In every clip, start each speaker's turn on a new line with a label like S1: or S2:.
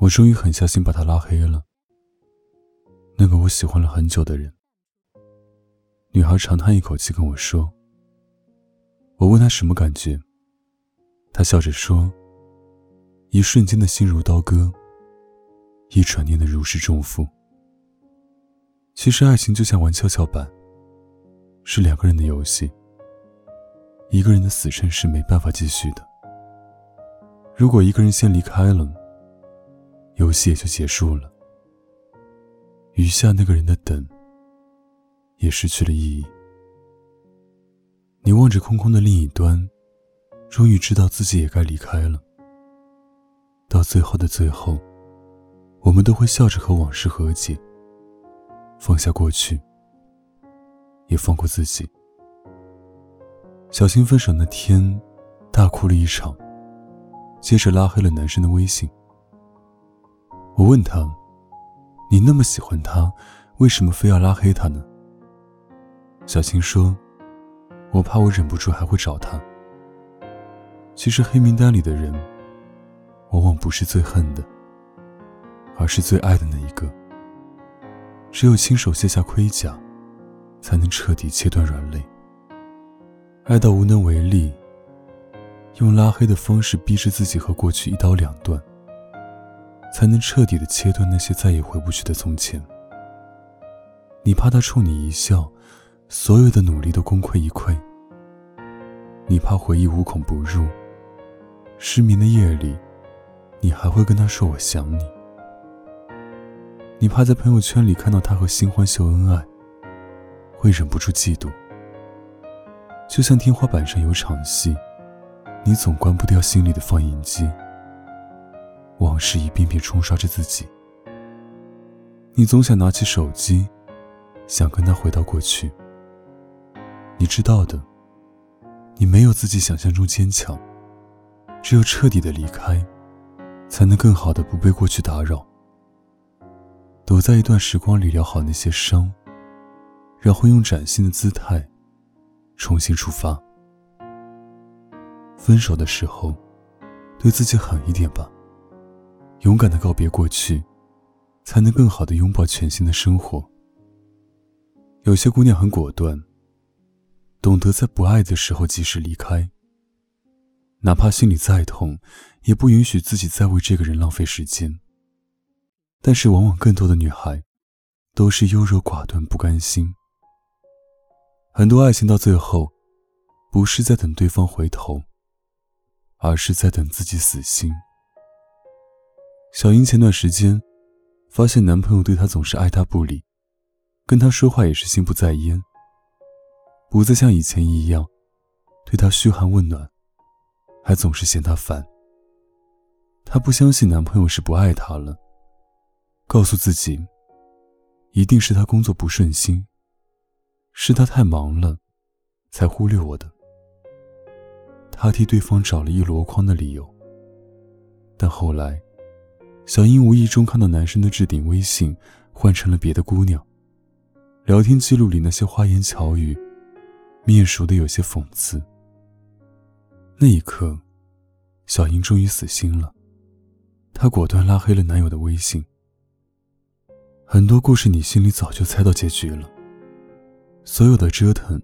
S1: 我终于狠下心把他拉黑了。那个我喜欢了很久的人。女孩长叹一口气跟我说：“我问她什么感觉。”她笑着说：“一瞬间的心如刀割，一转念的如释重负。”其实爱情就像玩跷跷板，是两个人的游戏。一个人的死撑是没办法继续的。如果一个人先离开了，游戏也就结束了。余下那个人的等，也失去了意义。你望着空空的另一端，终于知道自己也该离开了。到最后的最后，我们都会笑着和往事和解。放下过去，也放过自己。小新分手那天，大哭了一场，接着拉黑了男生的微信。我问他：“你那么喜欢他，为什么非要拉黑他呢？”小青说：“我怕我忍不住还会找他。”其实黑名单里的人，往往不是最恨的，而是最爱的那一个。只有亲手卸下盔甲，才能彻底切断软肋。爱到无能为力，用拉黑的方式逼着自己和过去一刀两断，才能彻底的切断那些再也回不去的从前。你怕他冲你一笑，所有的努力都功亏一篑；你怕回忆无孔不入，失眠的夜里，你还会跟他说我想你。你怕在朋友圈里看到他和新欢秀恩爱，会忍不住嫉妒。就像天花板上有场戏，你总关不掉心里的放映机。往事一遍遍冲刷着自己，你总想拿起手机，想跟他回到过去。你知道的，你没有自己想象中坚强，只有彻底的离开，才能更好的不被过去打扰。躲在一段时光里疗好那些伤，然后用崭新的姿态重新出发。分手的时候，对自己狠一点吧，勇敢的告别过去，才能更好的拥抱全新的生活。有些姑娘很果断，懂得在不爱的时候及时离开，哪怕心里再痛，也不允许自己再为这个人浪费时间。但是，往往更多的女孩，都是优柔寡断、不甘心。很多爱情到最后，不是在等对方回头，而是在等自己死心。小英前段时间，发现男朋友对她总是爱答不理，跟她说话也是心不在焉，不再像以前一样，对她嘘寒问暖，还总是嫌她烦。她不相信男朋友是不爱她了。告诉自己，一定是他工作不顺心，是他太忙了，才忽略我的。他替对方找了一箩筐的理由。但后来，小英无意中看到男生的置顶微信换成了别的姑娘，聊天记录里那些花言巧语，面熟的有些讽刺。那一刻，小英终于死心了，她果断拉黑了男友的微信。很多故事，你心里早就猜到结局了。所有的折腾，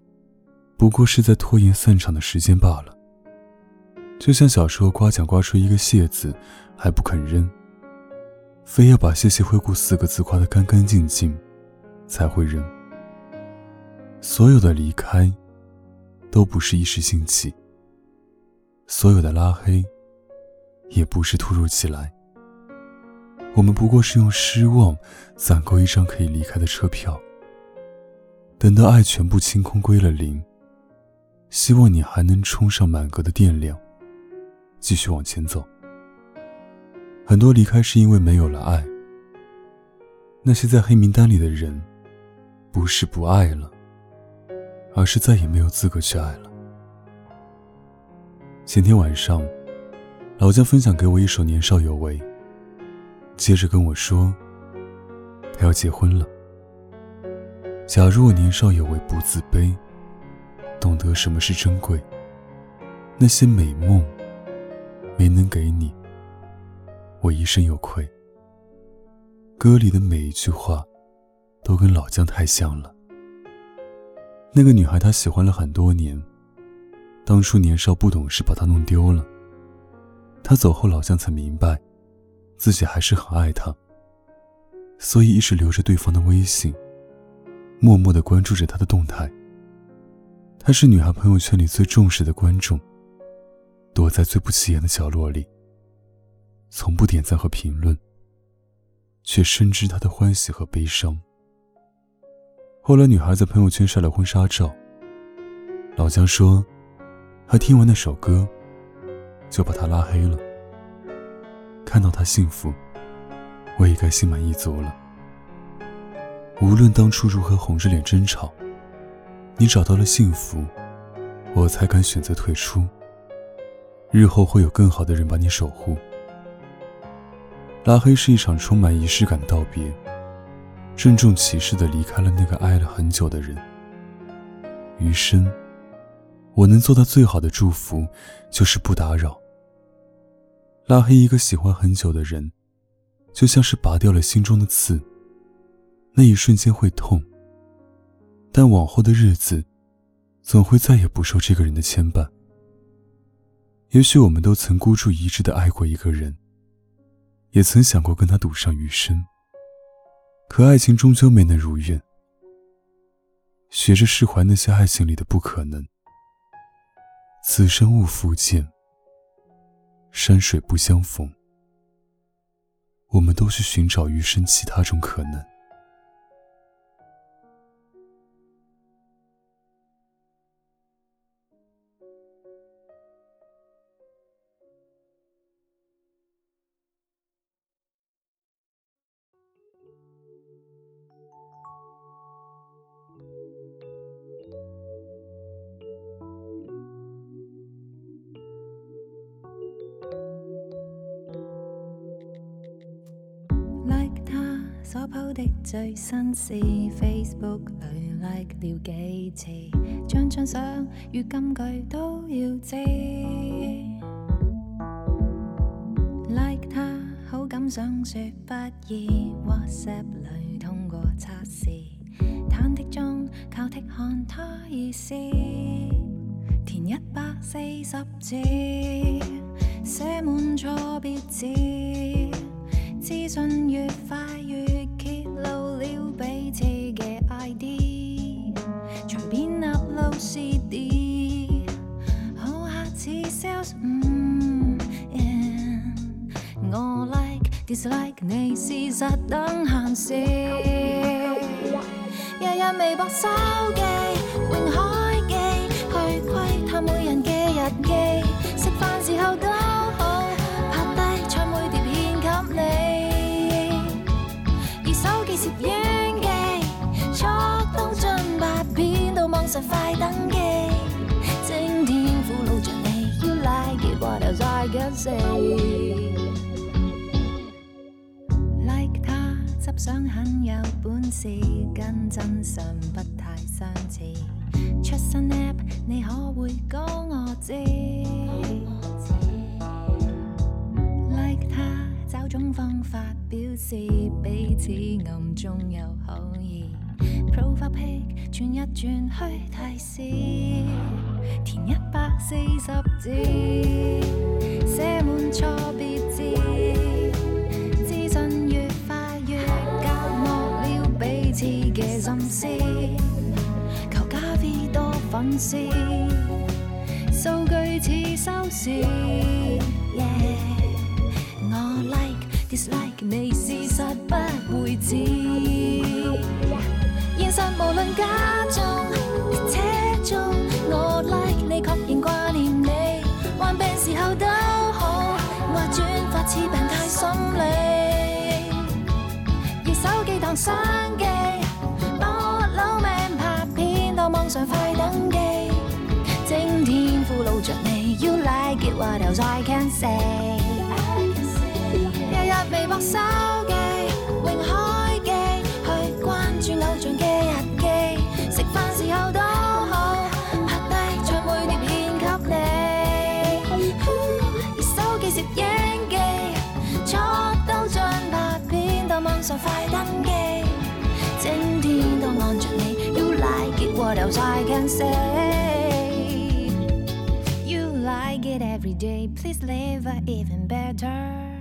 S1: 不过是在拖延散场的时间罢了。就像小时候刮奖刮出一个“谢”字，还不肯扔，非要把“谢谢惠顾”四个字夸得干干净净，才会忍。所有的离开，都不是一时兴起；所有的拉黑，也不是突如其来。我们不过是用失望攒够一张可以离开的车票。等到爱全部清空归了零，希望你还能充上满格的电量，继续往前走。很多离开是因为没有了爱，那些在黑名单里的人，不是不爱了，而是再也没有资格去爱了。前天晚上，老姜分享给我一首《年少有为》，接着跟我说，他要结婚了。假如我年少有为，不自卑，懂得什么是珍贵，那些美梦没能给你，我一生有愧。歌里的每一句话，都跟老姜太像了。那个女孩，他喜欢了很多年。当初年少不懂事，把她弄丢了。他走后，老姜才明白，自己还是很爱她，所以一直留着对方的微信。默默的关注着他的动态。他是女孩朋友圈里最重视的观众，躲在最不起眼的角落里，从不点赞和评论，却深知他的欢喜和悲伤。后来，女孩在朋友圈晒了婚纱照。老姜说，他听完那首歌，就把她拉黑了。看到她幸福，我也该心满意足了。无论当初如何红着脸争吵，你找到了幸福，我才敢选择退出。日后会有更好的人把你守护。拉黑是一场充满仪式感的道别，郑重其事的离开了那个爱了很久的人。余生，我能做到最好的祝福，就是不打扰。拉黑一个喜欢很久的人，就像是拔掉了心中的刺。那一瞬间会痛，但往后的日子，总会再也不受这个人的牵绊。也许我们都曾孤注一掷的爱过一个人，也曾想过跟他赌上余生。可爱情终究没能如愿。学着释怀那些爱情里的不可能。此生勿复见，山水不相逢。我们都去寻找余生其他种可能。
S2: 的最新事，Facebook 里 like 了几次，张张相与金句都要知。like 他好感想说不易，WhatsApp 里通过测试，忐忑中靠剔看他意思，填一百四十字，写满错别字，资讯越快越。我 like dislike 你事实等闲事，日日微博手机，永海记，去窥探每人嘅日记，食饭时候都好，拍低唱每碟献给你，而手机摄影机，速到进八片到望实快登机，事，跟真相不太相似。出新 app，你可会讲我知？like 他找种方法表示彼此暗中有好意。profile pic 转一转去提示，填一百四十字，写满错别丝，求加 V 多粉丝，数据似收视。Yeah，我 like dislike，你事实不会知。现实无论假中、扯中，我 like，你确认挂念你，患病时候都好，爱转发似病态心理，要手机当相机。尽快登机，整天俘虏着你。You like it what else I can say？日日微博手机。much I can say. You like it every day, please live even better.